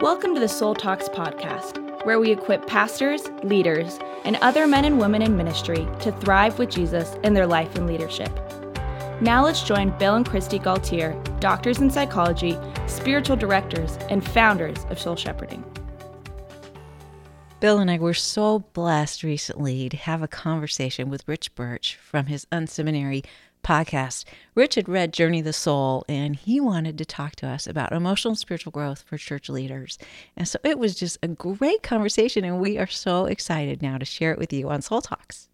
Welcome to the Soul Talks podcast, where we equip pastors, leaders, and other men and women in ministry to thrive with Jesus in their life and leadership. Now let's join Bill and Kristi Gaultiere, doctors in psychology, spiritual directors, and founders of Soul Shepherding. Bill and I were so blessed recently to have a conversation with Rich Birch from his Unseminary podcast. Rich had read Journey the Soul and he wanted to talk to us about emotional and spiritual growth for church leaders. And so it was just a great conversation, and we are so excited now to share it with you on Soul Talks.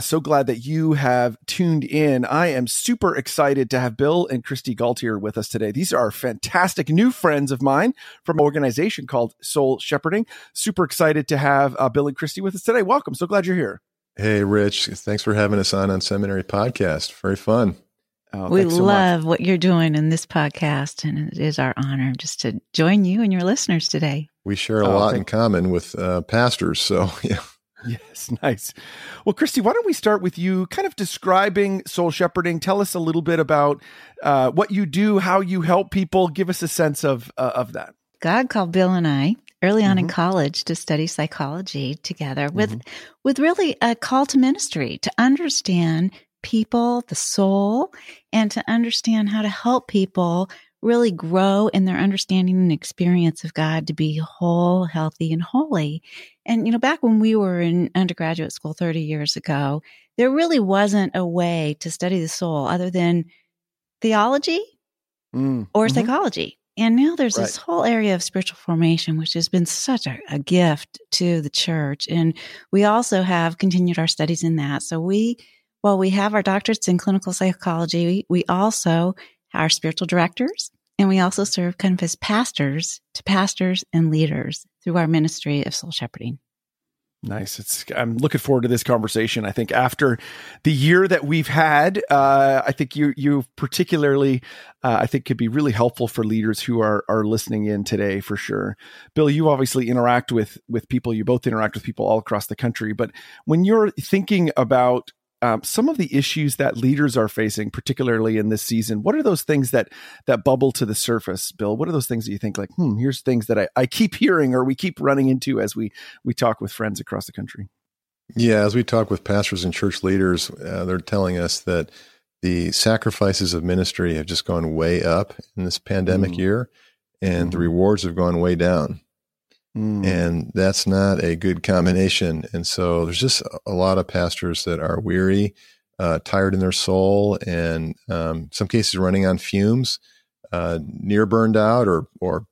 So glad that you have tuned in. I am super excited to have Bill and Kristi Gaultiere with us today. These are fantastic new friends of mine from an organization called Soul Shepherding. Super excited to have uh, Bill and Kristi with us today. Welcome. So glad you're here. Hey, Rich. Thanks for having us on Unseminary Podcast. Very fun. Oh, we so love much. what you're doing in this podcast, and it is our honor just to join you and your listeners today. We share a oh, lot in common with uh, pastors, so yeah. Yes, nice. Well, Kristi, why don't we start with you kind of describing soul shepherding? Tell us a little bit about uh, what you do, how you help people. Give us a sense of uh, of that. God called Bill and I early on mm-hmm. in college to study psychology together with mm-hmm. with really a call to ministry to understand people, the soul, and to understand how to help people really grow in their understanding and experience of God to be whole, healthy, and holy. And, you know, back when we were in undergraduate school 30 years ago, there really wasn't a way to study the soul other than theology mm. or mm-hmm. psychology. And now there's right. this whole area of spiritual formation, which has been such a, a, gift to the church. And we also have continued our studies in that. So we, while we have our doctorates in clinical psychology, we, we also are spiritual directors and we also serve kind of as pastors to pastors and leaders through our ministry of soul shepherding. Nice. It's. I'm looking forward to this conversation. I think after the year that we've had, uh, I think you you particularly, uh, I think could be really helpful for leaders who are are listening in today for sure. Bill, you obviously interact with with people. You both interact with people all across the country. But when you're thinking about um, some of the issues that leaders are facing, particularly in this season. What are those things that that bubble to the surface, Bill? What are those things that you think like, hmm, here's things that I, I keep hearing or we keep running into as we we talk with friends across the country? Yeah, as we talk with pastors and church leaders, uh, they're telling us that the sacrifices of ministry have just gone way up in this pandemic mm. year, and mm. the rewards have gone way down. Mm. And that's not a good combination. And so there's just a lot of pastors that are weary, uh, tired in their soul, and um, some cases running on fumes, uh, near burned out or or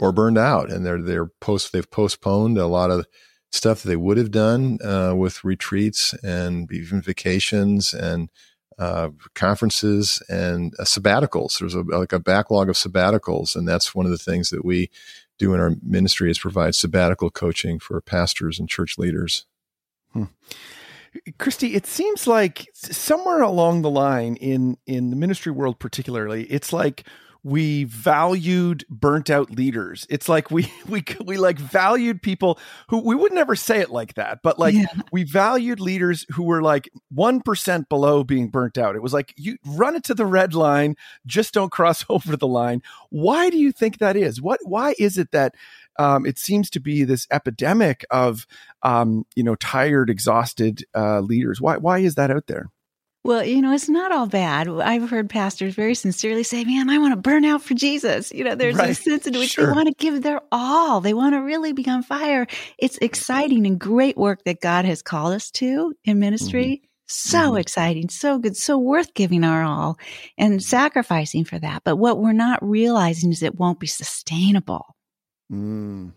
or burned out, and they're they're post they've postponed a lot of stuff that they would have done uh, with retreats and even vacations and uh, conferences and uh, sabbaticals. There's a, like a backlog of sabbaticals, and that's one of the things that we do in our ministry is provide sabbatical coaching for pastors and church leaders. Hmm. Kristi, it seems like somewhere along the line in in the ministry world, particularly, it's like we valued burnt out leaders. It's like we we we like valued people who we would never say it like that, but like yeah. we valued leaders who were like 1% below being burnt out. It was like you run it to the red line, just don't cross over the line. Why do you think that is? What why is it that um, it seems to be this epidemic of um, you know tired, exhausted uh, leaders? Why why is that out there? Well, you know, it's not all bad. I've heard pastors very sincerely say, man, I want to burn out for Jesus. You know, there's right. a sense in which sure. they want to give their all. They want to really be on fire. It's exciting and great work that God has called us to in ministry. Mm-hmm. So mm-hmm. exciting, so good, so worth giving our all and sacrificing for that. But what we're not realizing is it won't be sustainable. Mm,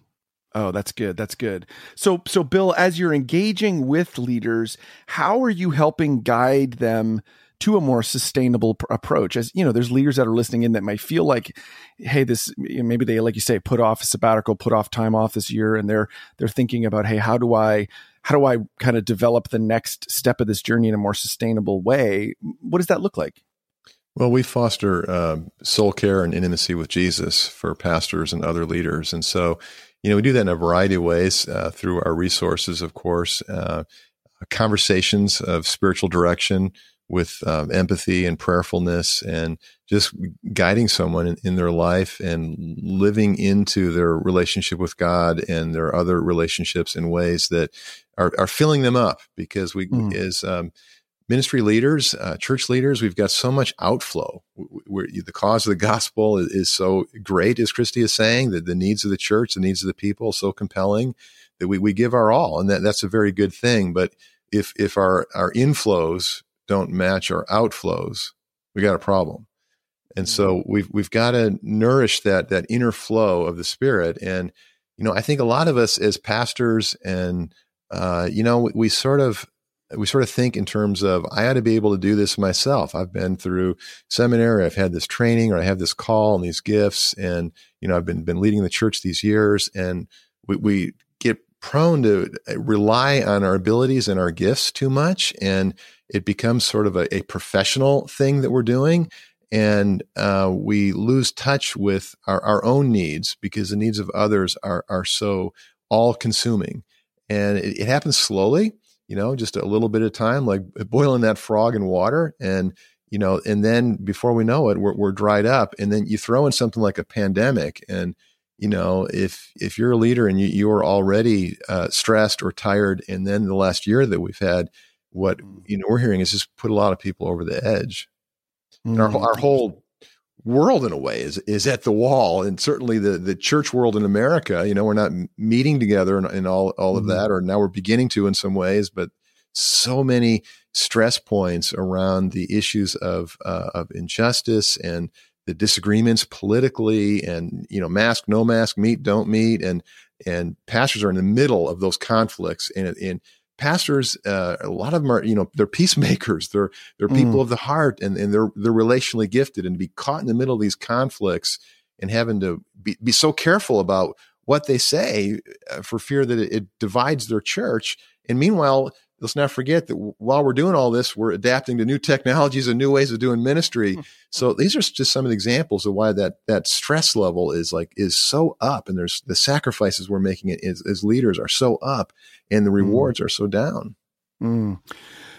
Oh, that's good. That's good. So, so Bill, as you're engaging with leaders, how are you helping guide them to a more sustainable pr- approach? As you know, there's leaders that are listening in that might feel like, hey, this maybe they, like you say, put off a sabbatical, put off time off this year, and they're they're thinking about, hey, how do I how do I kind of develop the next step of this journey in a more sustainable way? What does that look like? Well, we foster uh, soul care and intimacy with Jesus for pastors and other leaders, and so you know, we do that in a variety of ways uh, through our resources, of course, uh, conversations of spiritual direction with um, empathy and prayerfulness and just guiding someone in, in, their life and living into their relationship with God and their other relationships in ways that are, are filling them up because we mm. as um, ministry leaders, uh, church leaders, we've got so much outflow. We're, the cause of the gospel is, is, so great, as Kristi is saying, that the needs of the church, the needs of the people, so compelling that we, we give our all, and that, that's a very good thing. But if if our our inflows don't match our outflows, we got a problem. And so mm-hmm. we've we've got to nourish that that inner flow of the spirit. And you know, I think a lot of us as pastors and uh, you know, we, we sort of we sort of think in terms of I ought to be able to do this myself. I've been through seminary, I've had this training, or I have this call and these gifts, and you know I've been been leading the church these years, and we, we get prone to rely on our abilities and our gifts too much, and it becomes sort of a, a professional thing that we're doing. And uh, we lose touch with our, our own needs because the needs of others are, are so all consuming. And it, it happens slowly, you know, just a little bit of time, like boiling that frog in water. And, you know, and then before we know it, we're, we're dried up. And then you throw in something like a pandemic and, you know, if if you're a leader and you, you are already uh, stressed or tired, and then the last year that we've had, what mm. you know we're hearing is just put a lot of people over the edge. Mm. our our whole world in a way is is at the wall and certainly the the church world in America you know we're not meeting together and, and all all of mm-hmm. that or now we're beginning to in some ways but so many stress points around the issues of uh, of injustice and the disagreements politically and you know mask no mask meet don't meet and and pastors are in the middle of those conflicts and and pastors, uh, a lot of them are, you know, they're peacemakers. They're, they're people mm. of the heart and, and they're, they're relationally gifted and to be caught in the middle of these conflicts and having to be, be so careful about what they say uh, for fear that it, it divides their church. And meanwhile, let's not forget that while we're doing all this, we're adapting to new technologies and new ways of doing ministry. Hmm. so these are just some of the examples of why that that stress level is like is so up, and there's the sacrifices we're making as, as leaders are so up, and the hmm. rewards mm. are so down. Mm.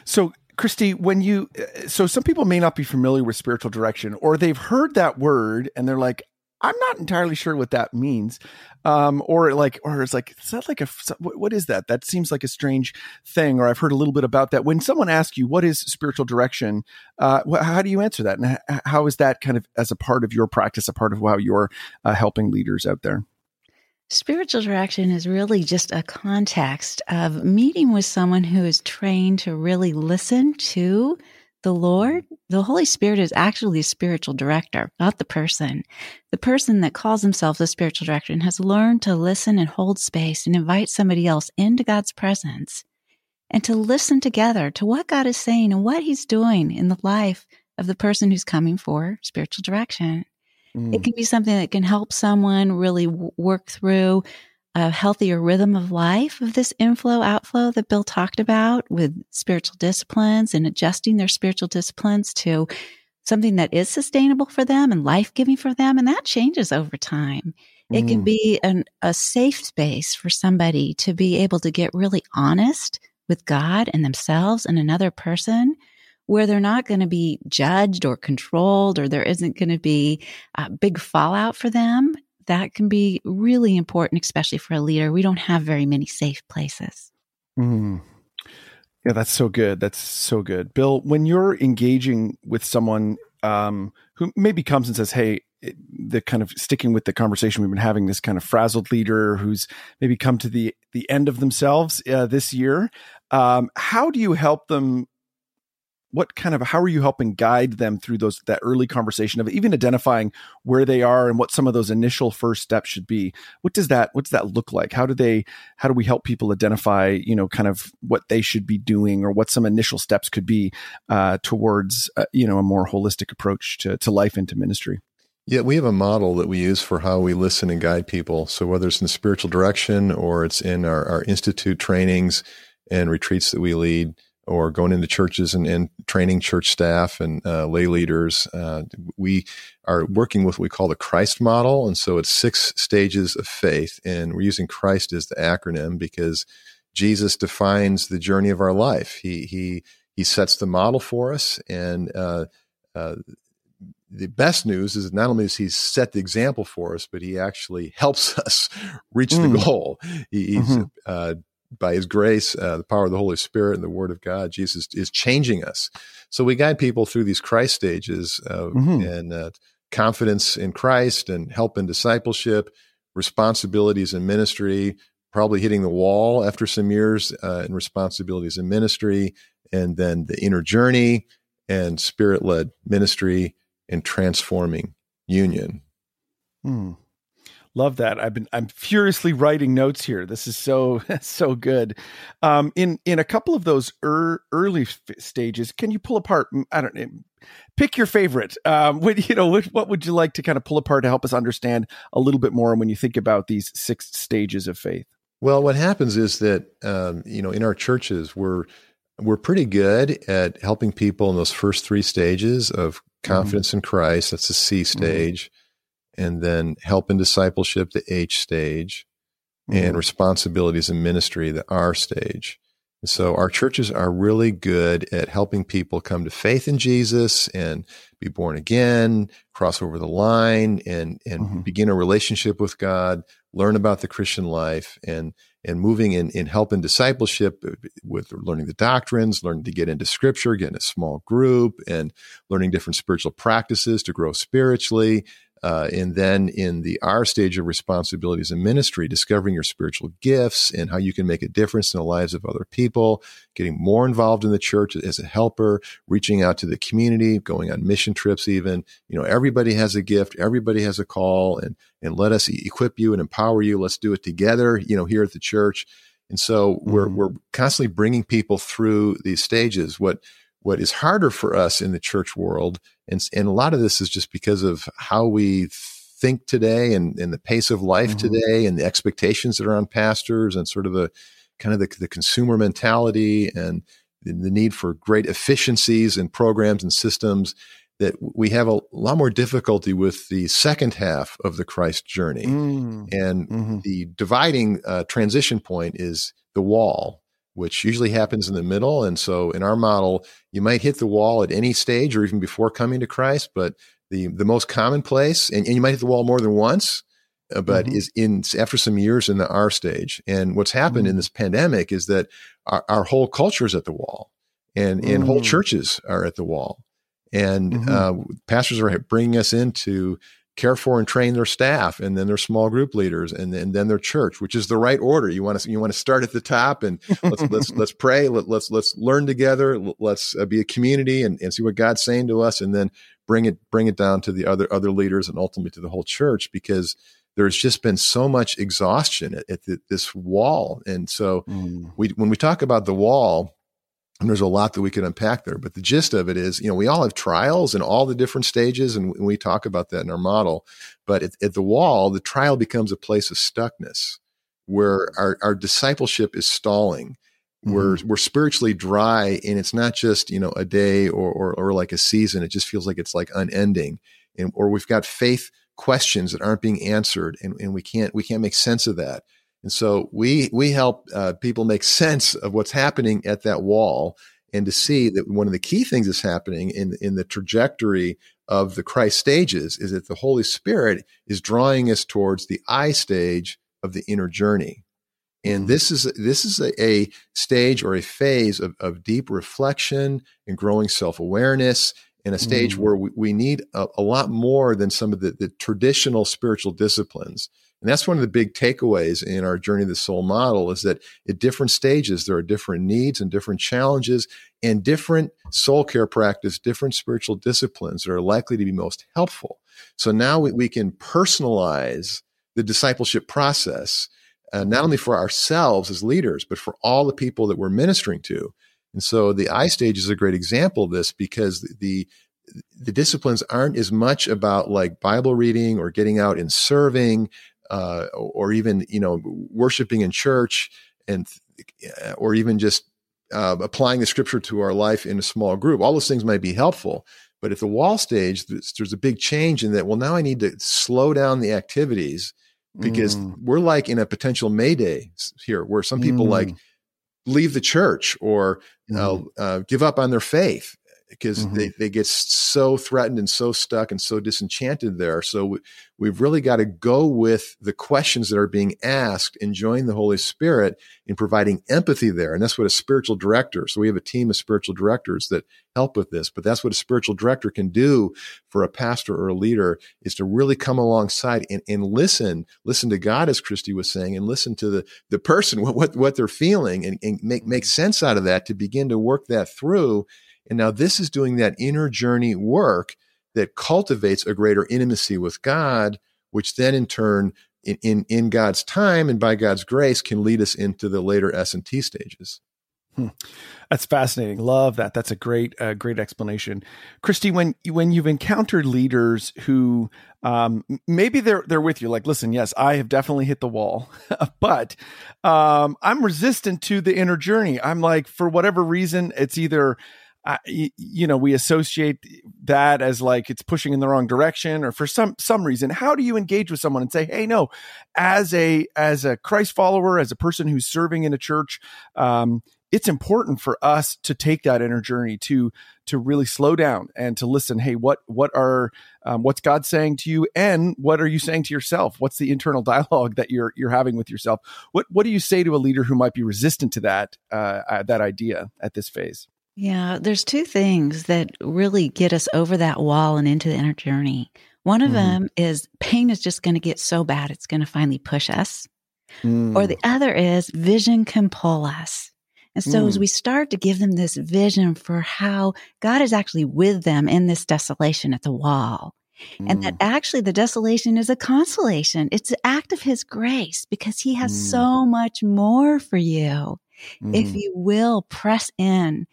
So. Kristi, when you, uh, so some people may not be familiar with spiritual direction or they've heard that word and they're like, I'm not entirely sure what that means. Um, or like, or it's like, is that like a, what is that? That seems like a strange thing. Or I've heard a little bit about that. When someone asks you, what is spiritual direction? Uh, how do you answer that? And how is that kind of as a part of your practice, a part of how you're uh, helping leaders out there? Spiritual direction is really just a context of meeting with someone who is trained to really listen to the Lord, the Holy Spirit is actually a spiritual director, not the person. The person that calls himself the spiritual director and has learned to listen and hold space and invite somebody else into God's presence and to listen together to what God is saying and what he's doing in the life of the person who's coming for spiritual direction. Mm. It can be something that can help someone really work through a healthier rhythm of life of this inflow outflow that Bill talked about with spiritual disciplines and adjusting their spiritual disciplines to something that is sustainable for them and life giving for them. And that changes over time. Mm. It can mm. be an, a safe space for somebody to be able to get really honest with God and themselves and another person where they're not going to be judged or controlled or there isn't going to be a big fallout for them that can be really important, especially for a leader. We don't have very many safe places. Mm. Yeah, that's so good. That's so good. Bill, when you're engaging with someone um, who maybe comes and says, Hey, the kind of sticking with the conversation we've been having, this kind of frazzled leader who's maybe come to the the end of themselves uh, this year. Um, how do you help them what kind of how are you helping guide them through those that early conversation of even identifying where they are and what some of those initial first steps should be? What does that what does that look like? How do they how do we help people identify you know kind of what they should be doing or what some initial steps could be uh, towards uh, you know a more holistic approach to, to life and to ministry? Yeah, we have a model that we use for how we listen and guide people. So whether it's in spiritual direction or it's in our, our institute trainings and retreats that we lead, or going into churches and, and training church staff and uh, lay leaders. Uh, we are working with what we call the Christ model. And so it's six stages of faith. And we're using Christ as the acronym because Jesus defines the journey of our life. He, he, he sets the model for us. And uh, uh, the best news is not only does he set the example for us, but he actually helps us reach mm. the goal. He, he's mm-hmm. Uh, by his grace, uh, the power of the Holy Spirit and the Word of God, Jesus is changing us. So we guide people through these Christ stages of, mm-hmm. and uh, confidence in Christ and help in discipleship, responsibilities in ministry, probably hitting the wall after some years uh, in responsibilities in ministry, and then the inner journey and spirit led ministry and transforming union. Hmm. Love that. I've been I'm furiously writing notes here. This is so so good. Um, in in a couple of those er, early f- stages, can you pull apart? I don't know. Pick your favorite. Um, what, you know, what, what would you like to kind of pull apart to help us understand a little bit more when you think about these six stages of faith? Well, what happens is that um, you know in our churches we're we're pretty good at helping people in those first three stages of mm-hmm. confidence mm-hmm. in Christ. That's the C mm-hmm. stage. Mm-hmm and then help and discipleship, the H stage, mm-hmm. and responsibilities in ministry, the R stage. And so our churches are really good at helping people come to faith in Jesus and be born again, cross over the line and, and mm-hmm. begin a relationship with God, learn about the Christian life and, and moving in, in help and discipleship with learning the doctrines, learning to get into scripture, get in a small group and learning different spiritual practices to grow spiritually, uh, and then in the R stage of responsibilities in ministry, discovering your spiritual gifts and how you can make a difference in the lives of other people, getting more involved in the church as a helper, reaching out to the community, going on mission trips, even. You know, everybody has a gift, everybody has a call, and and let us equip you and empower you. Let's do it together, you know, here at the church. And so mm-hmm. we're we're constantly bringing people through these stages. What what is harder for us in the church world, and, and a lot of this is just because of how we think today and, and the pace of life mm-hmm. today and the expectations that are on pastors and sort of the kind of the, the consumer mentality and the need for great efficiencies in programs and systems that we have a lot more difficulty with the second half of the Christ journey. Mm. And mm-hmm. the dividing uh, transition point is the wall which usually happens in the middle. And so in our model, you might hit the wall at any stage or even before coming to Christ, but the, the most common place, and, and you might hit the wall more than once, uh, but mm-hmm. is in after some years in the R stage. And what's happened mm-hmm. in this pandemic is that our, our, whole culture is at the wall and, and whole mm. churches are at the wall. And mm-hmm. uh, pastors are bringing us into care for and train their staff and then their small group leaders and, and then their church which is the right order you want to you want to start at the top and let's let's let's pray Let, let's, let's learn together let's uh, be a community and, and see what god's saying to us and then bring it bring it down to the other other leaders and ultimately to the whole church because there's just been so much exhaustion at, at the, this wall and so mm. we when we talk about the wall and there's a lot that we could unpack there, but the gist of it is, you know, we all have trials in all the different stages, and we talk about that in our model. But at, at the wall, the trial becomes a place of stuckness, where our, our discipleship is stalling. Mm-hmm. We're we're spiritually dry, and it's not just you know a day or, or or like a season. It just feels like it's like unending, and or we've got faith questions that aren't being answered, and, and we can't we can't make sense of that. And so we we help uh, people make sense of what's happening at that wall and to see that one of the key things that's happening in in the trajectory of the Christ stages is that the Holy Spirit is drawing us towards the I stage of the inner journey. And mm-hmm. this is this is a, a stage or a phase of, of deep reflection and growing self awareness, and a stage mm. where we, we need a, a, lot more than some of the, the traditional spiritual disciplines. And that's one of the big takeaways in our Journey of the Soul model is that at different stages, there are different needs and different challenges and different soul care practice, different spiritual disciplines that are likely to be most helpful. So now we, we can personalize the discipleship process, uh, not only for ourselves as leaders, but for all the people that we're ministering to. And so the I stage is a great example of this because the, the disciplines aren't as much about like Bible reading or getting out and serving uh, or even you know worshiping in church and or even just uh, applying the scripture to our life in a small group all those things might be helpful but at the wall stage there's, there's a big change in that well now i need to slow down the activities because mm. we're like in a potential mayday here where some people mm. like leave the church or mm-hmm. uh, give up on their faith because mm-hmm. they, they get so threatened and so stuck and so disenchanted there. So we, we've really got to go with the questions that are being asked and join the Holy Spirit in providing empathy there. And that's what a spiritual director, so we have a team of spiritual directors that help with this, but that's what a spiritual director can do for a pastor or a leader is to really come alongside and, and listen, listen to God, as Kristi was saying, and listen to the, the person, what, what, what they're feeling and, and make, make sense out of that to begin to work that through and now this is doing that inner journey work that cultivates a greater intimacy with God, which then in turn, in, in, in God's time and by God's grace, can lead us into the later S and T stages. Hmm. That's fascinating. Love that. That's a great, uh, great explanation, Kristi. When when you've encountered leaders who um, maybe they're they're with you, like, listen, yes, I have definitely hit the wall, but um, I'm resistant to the inner journey. I'm like, for whatever reason, it's either you know we associate that as like it's pushing in the wrong direction or for some some reason. How do you engage with someone and say hey no as a as a christ follower as a person who's serving in a church um, it's important for us to take that inner journey to to really slow down and to listen. Hey what what are um, what's god saying to you? And what are you saying to yourself? What's the internal dialogue that you're you're having with yourself? What what do you say to a leader who might be resistant to that uh, uh that idea at this phase yeah, there's two things that really get us over that wall and into the inner journey. One of mm-hmm. them is pain is just going to get so bad it's going to finally push us. Mm. Or the other is vision can pull us. And so mm. as we start to give them this vision for how God is actually with them in this desolation at the wall, mm. and that mm. actually the desolation is a consolation. It's an act of his grace because he has mm. so much more for you. If mm. you will press in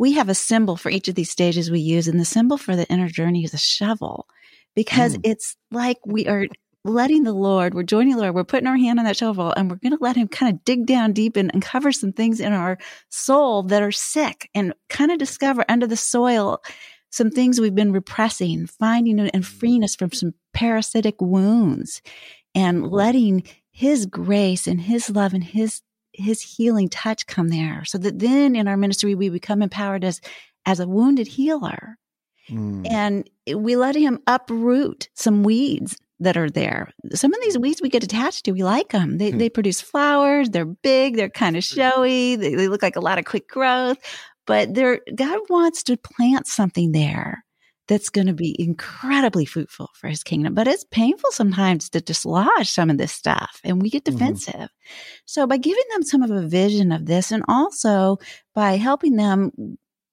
we have a symbol for each of these stages we use. And the symbol for the inner journey is a shovel because mm. it's like we are letting the Lord, we're joining the Lord, we're putting our hand on that shovel and we're going to let him kind of dig down deep and uncover some things in our soul that are sick and kind of discover under the soil some things we've been repressing, finding and freeing us from some parasitic wounds and letting his grace and his love and his his healing touch come there so that then in our ministry we become empowered as as a wounded healer. Mm. and we let him uproot some weeds that are there. Some of these weeds we get attached to we like them they, mm. they produce flowers. They're big. They're kind of showy. They, they look like a lot of quick growth. But they're god wants to plant something there that's going to be incredibly fruitful for his kingdom. But it's painful sometimes to dislodge some of this stuff and we get mm-hmm. defensive. Mm-hmm. So by giving them some of a vision of this and also by helping them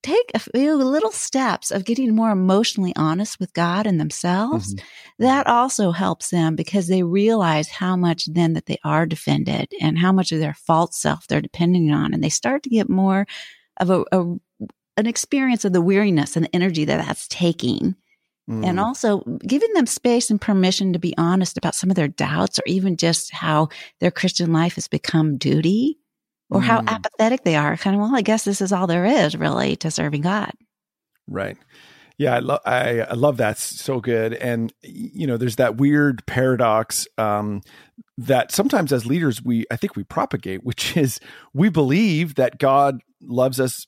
take a few little steps of getting more emotionally honest with God and themselves, mm-hmm. that also helps them because they realize how much then that they are defended and how much of their false self they're depending on. And they start to get more of a, a an experience of the weariness and the energy that that's taking. Mm. And also giving them space and permission to be honest about some of their doubts or even just how their Christian life has become duty or mm. how apathetic they are. Kind of, well, I guess this is all there is really to serving God. Right. Yeah, I, love I, I love that. So good. And you know, there's that weird paradox um, that sometimes as leaders we I think we propagate, which is we believe that God loves us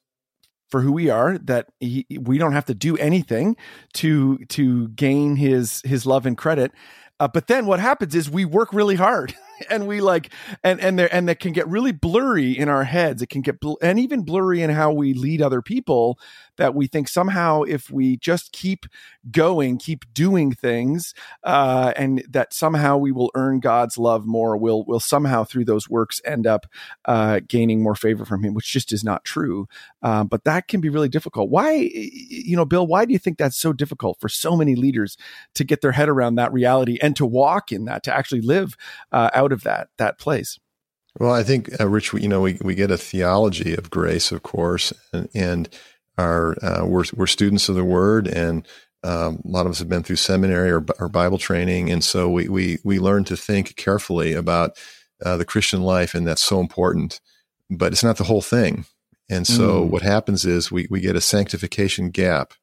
for who we are that he, we don't have to do anything to to gain his his love and credit. Uh, but then what happens is we work really hard and we like and and there and that can get really blurry in our heads. It can get bl- and even blurry in how we lead other people that we think somehow if we just keep going keep doing things uh, and that somehow we will earn god's love more we'll will somehow through those works end up uh, gaining more favor from him which just is not true uh, but that can be really difficult why you know bill why do you think that's so difficult for so many leaders to get their head around that reality and to walk in that to actually live uh, out of that that place. Well, I think, uh, Rich, you know, we, we get a theology of grace, of course, and, and our uh, we're we're students of the Word, and um, a lot of us have been through seminary or, or Bible training, and so we we we learn to think carefully about uh, the Christian life, and that's so important. But it's not the whole thing, and so mm. what happens is we we get a sanctification gap.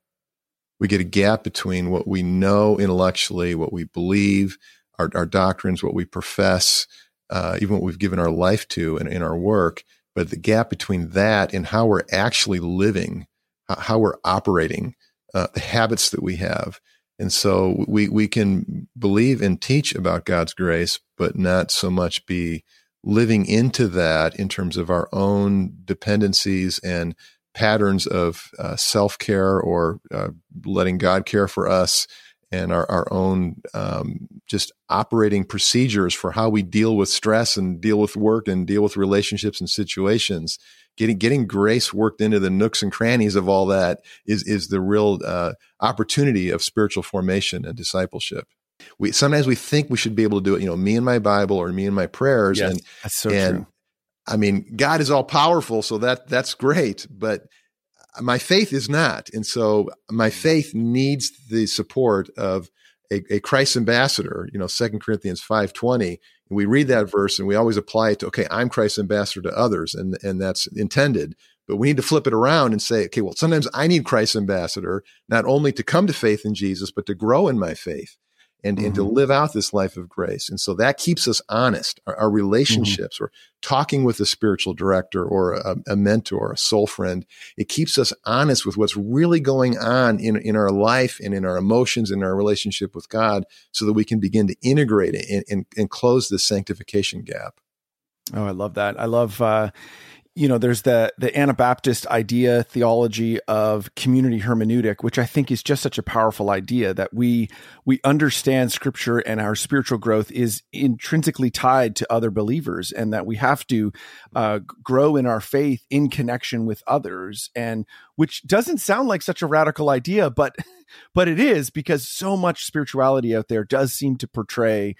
We get a gap between what we know intellectually, what we believe, our, our doctrines, what we profess, uh, even what we've given our life to in, in our work. but the gap between that and how we're actually living, how we're operating, uh, the habits that we have. And so we, we can believe and teach about God's grace, but not so much be living into that in terms of our own dependencies and patterns of uh, self care or uh, letting God care for us and our, our own um, just operating procedures for how we deal with stress and deal with work and deal with relationships and situations. Getting getting grace worked into the nooks and crannies of all that is is the real uh, opportunity of spiritual formation and discipleship. We sometimes we think we should be able to do it. You know, me and my Bible or me and my prayers. Yes, and that's so and, true. I mean, God is all powerful, so that that's great. But my faith is not. And so my faith needs the support of a, a Christ ambassador, you know, Second Corinthians 5.20. And we read that mm-hmm. verse and we always apply it to, okay, I'm Christ's ambassador to others. And, and that's intended. But we need to flip it around and say, okay, well, sometimes I need Christ's ambassador, not only to come to faith in Jesus, but to grow in my faith and, mm-hmm. and to mm-hmm. live out this life of grace. And so that keeps us honest. Our, our relationships mm-hmm. or talking with a spiritual director or a, a, mentor, a soul friend, it keeps us honest with what's really going on in, in our life and in our emotions and our relationship with God so that we can begin to integrate it and, and, and close this sanctification gap. Oh, I love that. I love, uh, you know, there's the the Anabaptist idea theology of community hermeneutic, which I think is just such a powerful idea that we we understand Scripture and our spiritual growth is intrinsically tied to other believers, and that we have to uh, grow in our faith in connection with others, and which doesn't sound like such a radical idea, but but it is because so much spirituality out there does seem to portray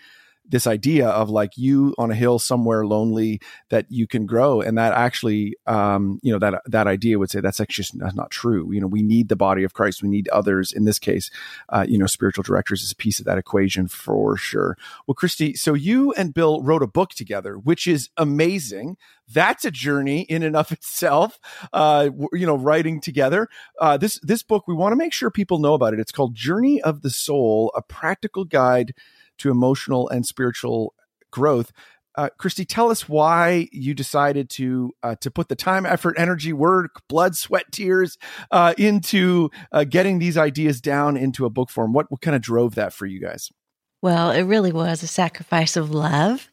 this idea of like you on a hill somewhere lonely that you can grow. And that actually um, you know that that idea would say that's actually just not true. You know we need the body of christ. We need others. In this case uh, you know spiritual directors is a piece of that equation for sure. Well kristi so you and bill wrote a book together which is amazing. That's a journey in and of itself uh, you know writing together. Uh, this this book we want to make sure people know about it. It's called journey of the soul a practical guide to emotional and spiritual growth. Uh, Kristi, tell us why you decided to uh, to put the time, effort, energy, work, blood, sweat, tears uh, into uh, getting these ideas down into a book form. What what kind of drove that for you guys? Well, it really was a sacrifice of love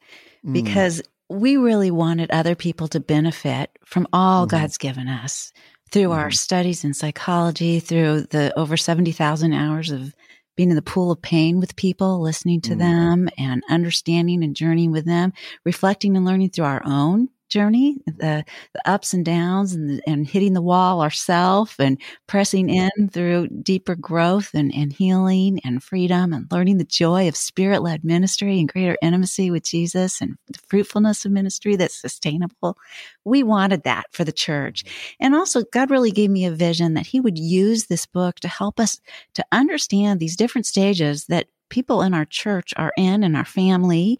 mm. because mm. we really wanted other people to benefit from all mm-hmm. God's given us through mm-hmm. our studies in psychology, through the over seventy thousand hours of being in the pool of pain with people, listening to mm. them and understanding and journeying with them, reflecting and learning through our own journey, the, the ups and downs and, and hitting the wall ourselves and pressing in through deeper growth and, and healing and freedom and learning the joy of spirit led ministry and greater intimacy with Jesus and the fruitfulness of ministry that's sustainable. We wanted that for the church. And also God really gave me a vision that he would use this book to help us to understand these different stages that people in our church are in and our family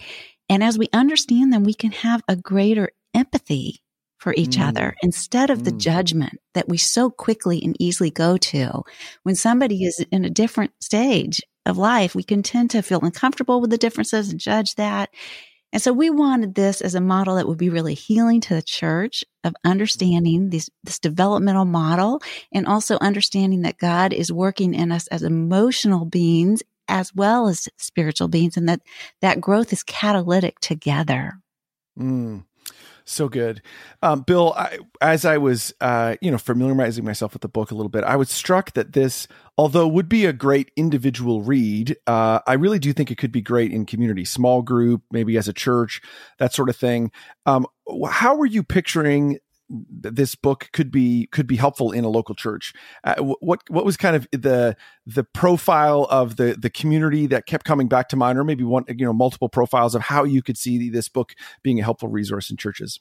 and as we understand them, we can have a greater empathy for each mm. other instead of mm. the judgment that we so quickly and easily go to when somebody is in a different stage of life. We can tend to feel uncomfortable with the differences and judge that. And so we wanted this as a model that would be really healing to the church of understanding this, this developmental model and also understanding that God is working in us as emotional beings as well as spiritual beings and that that growth is catalytic together. Mm so good. Um, Bill, I, as I was, uh, you know, familiarizing myself with the book a little bit, I was struck that this, although would be a great individual read, uh, I really do think it could be great in community, small group, maybe as a church, that sort of thing. Um, how were you picturing this book could be could be helpful in a local church. Uh, what what was kind of the the profile of the the community that kept coming back to mind, or maybe one you know multiple profiles of how you could see this book being a helpful resource in churches.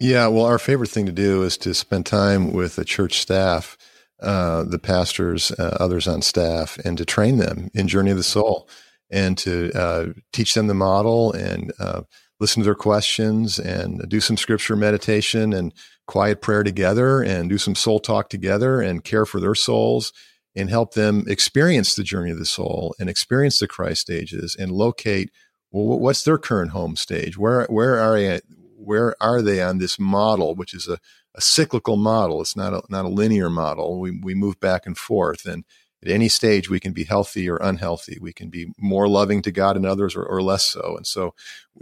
Yeah, well, our favorite thing to do is to spend time with the church staff, uh, the pastors, uh, others on staff, and to train them in Journey of the Soul, and to uh, teach them the model and uh, listen to their questions and do some scripture meditation and quiet prayer together and do some soul talk together and care for their souls and help them experience the journey of the soul and experience the Christ stages and locate well, what's their current home stage? Where where are they? where are they on this model, which is a, a cyclical model. It's not a, not a linear model. We, we move back and forth. And at any stage, we can be healthy or unhealthy. We can be more loving to God and others or, or less so. And so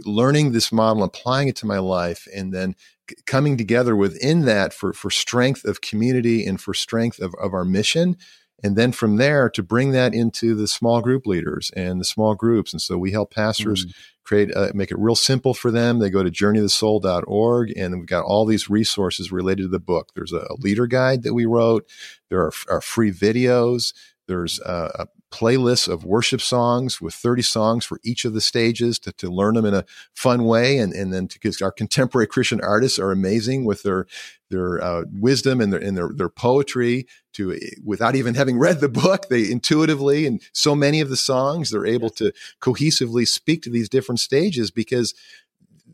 learning this model, applying it to my life, and then coming together within that for, for strength of community and for strength of, of our mission and then from there to bring that into the small group leaders and the small groups and so we help pastors mm. Create uh, make it real simple for them. They go to journeyofthesoul.org and we've got all these resources related to the book. There's a, leader guide that we wrote. There are, are free videos. There's a, a playlist of worship songs with 30 songs for each of the stages to, to learn them in a fun way. And, and then because our contemporary Christian artists are amazing with their, their uh, wisdom and their, and their, their poetry to, without even having read the book, they intuitively, and so many of the songs, they're able to cohesively speak to these different stages because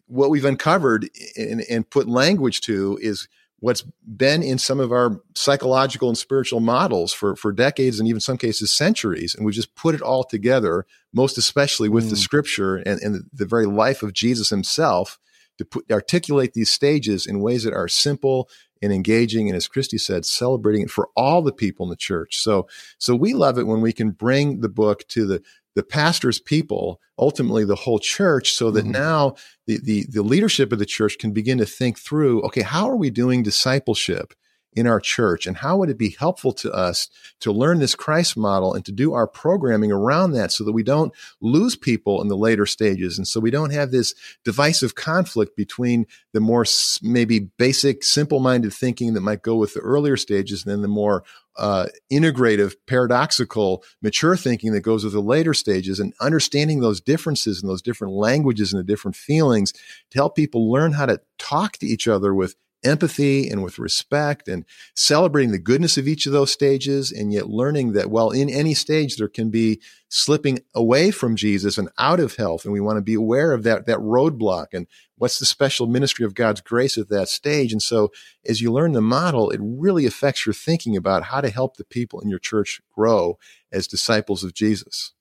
what we've uncovered and, and put language to is what's been in some of our psychological and spiritual models for, for decades and even some cases centuries. And we've just put it all together, most especially with mm. the scripture and, and the very life of Jesus himself to put, articulate these stages in ways that are simple and engaging. And as Kristi said, celebrating it for all the people in the church. So, so we love it when we can bring the book to the, the pastor's people, ultimately the whole church, so that mm-hmm. now the, the, the leadership of the church can begin to think through, okay, how are we doing discipleship? In our church and how would it be helpful to us to learn this Christ model and to do our programming around that so that we don't lose people in the later stages and so we don't have this divisive conflict between the more maybe basic simple-minded thinking that might go with the earlier stages and then the more uh, integrative, paradoxical, mature thinking that goes with the later stages and understanding those differences and those different languages and the different feelings to help people learn how to talk to each other with empathy and with respect and celebrating the goodness of each of those stages and yet learning that well in any stage there can be slipping away from Jesus and out of health and we want to be aware of that that roadblock and what's the special ministry of God's grace at that stage and so as you learn the model it really affects your thinking about how to help the people in your church grow as disciples of Jesus.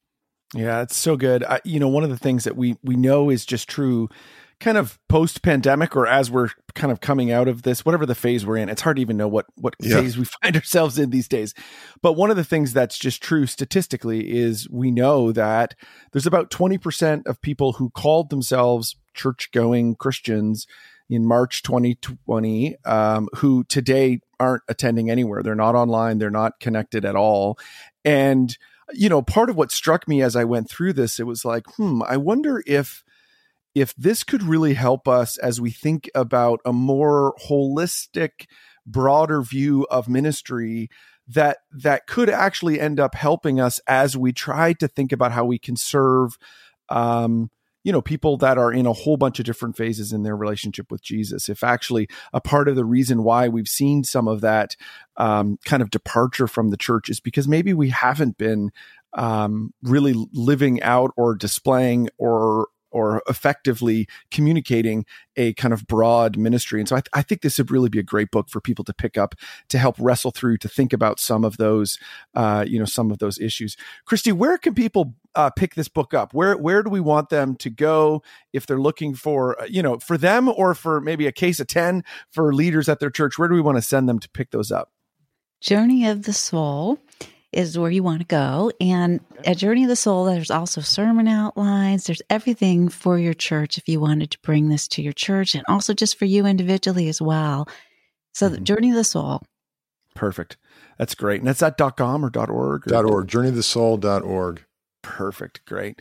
Yeah, it's so good. I, you know, one of the things that we we know is just true kind of post pandemic or as we're kind of coming out of this, whatever the phase we're in, it's hard to even know what, what yeah. phase we find ourselves in these days. But one of the things that's just true statistically is we know that there's about 20% of people who called themselves church going Christians in March 2020 um, who today aren't attending anywhere. They're not online, they're not connected at all. And, you know, part of what struck me as I went through this, it was like, hmm, I wonder if if this could really help us as we think about a more holistic broader view of ministry that that could actually end up helping us as we try to think about how we can serve um, you know people that are in a whole bunch of different phases in their relationship with jesus. If actually a part of the reason why we've seen some of that um, kind of departure from the church is because maybe we haven't been um, really living out or displaying or or effectively communicating a kind of broad ministry. And so I, th- I, think this would really be a great book for people to pick up to help wrestle through, to think about some of those, uh, you know, some of those issues. Kristi, where can people uh, pick this book up? Where where do we want them to go if they're looking for, uh, you know, for them or for maybe a case of ten for leaders at their church? Where do we want to send them to pick those up? Journey of the Soul is where you want to go. And at Journey of the Soul, there's also sermon outlines. There's everything for your church if you wanted to bring this to your church and also just for you individually as well. So mm-hmm. Journey of the Soul. Perfect. That's great. And that's at .com or .org? Or .org. Journeyofthesoul.org. Perfect. Great.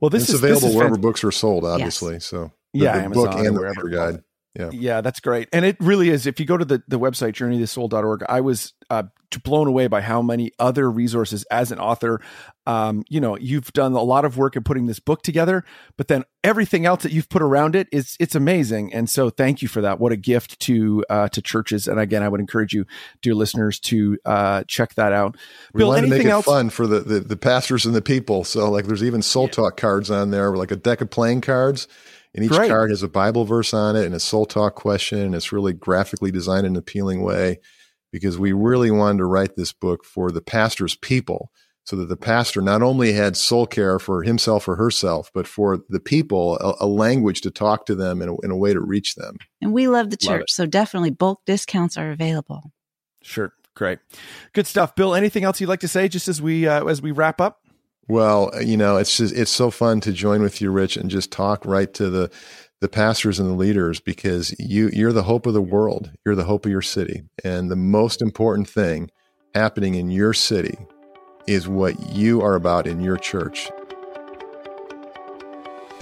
Well, this it's is available this is wherever books are sold, obviously. Yes. So the, yeah, the Amazon, book and the wherever guide. Yeah. Yeah, that's great. And it really is. If you go to the, the website, journeyofthesoul.org, I was uh, blown away by how many other resources as an author. Um, you know, you've done a lot of work in putting this book together, but then everything else that you've put around it is it's amazing. And so, thank you for that. What a gift to uh, to churches. And again, I would encourage you, dear listeners, to uh, check that out. We Bill, anything to make it else? fun for the, the, the pastors and the people. So, like, there's even soul talk cards on there, like a deck of playing cards and each Great. card has a Bible verse on it and a soul talk question. And it's really graphically designed in an appealing way because we really wanted to write this book for the pastor's people so that the pastor not only had soul care for himself or herself, but for the people, a, a language to talk to them in a, in a, way to reach them. And we love the church, love so definitely bulk discounts are available. Sure, great, good stuff, Bill. Anything else you'd like to say, just as we uh, as we wrap up? Well, uh, you know, it's just it's so fun to join with you, Rich, and just talk right to the the pastors and the leaders because you you're the hope of the world. You're the hope of your city. And the most important thing happening in your city is what you are about in your church.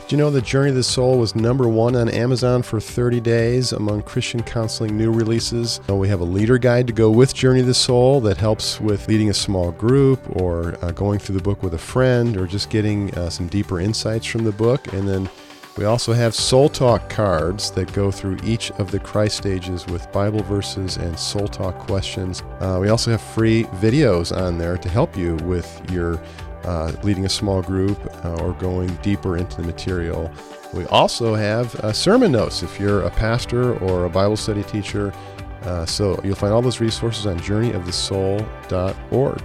Do you know the Journey of the Soul was number one on Amazon for 30 days among Christian counseling new releases? We have a leader guide to go with Journey of the Soul that helps with leading a small group or uh, going through the book with a friend or just getting uh, some deeper insights from the book. And then we also have Soul Talk cards that go through each of the Christ stages with Bible verses and Soul Talk questions. Uh, we also have free videos on there to help you with your uh, leading a small group uh, or going deeper into the material. We also have uh, sermon notes if you're a pastor or a Bible study teacher. Uh, so you'll find all those resources on journeyofthesoul.org.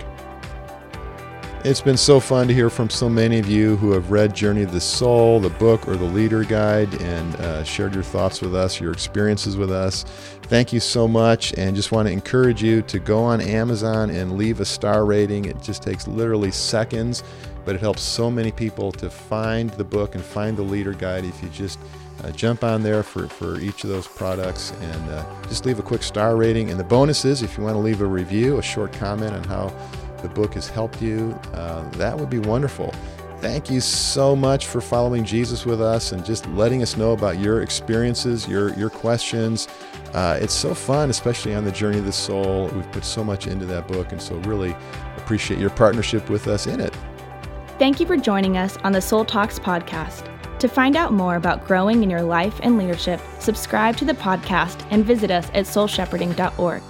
It's been so fun to hear from so many of you who have read Journey of the Soul, the book, or the Leader Guide, and uh, shared your thoughts with us, your experiences with us. Thank you so much, and just want to encourage you to go on Amazon and leave a star rating. It just takes literally seconds, but it helps so many people to find the book and find the Leader Guide if you just uh, jump on there for, for each of those products and uh, just leave a quick star rating. And the bonus is if you want to leave a review, a short comment on how the book has helped you, uh, that would be wonderful. Thank you so much for following Jesus with us and just letting us know about your experiences, your your questions. Uh, it's so fun, especially on the journey of the soul. We've put so much into that book, and so really appreciate your partnership with us in it. Thank you for joining us on the Soul Talks podcast. To find out more about growing in your life and leadership, subscribe to the podcast and visit us at soulshepherding.org.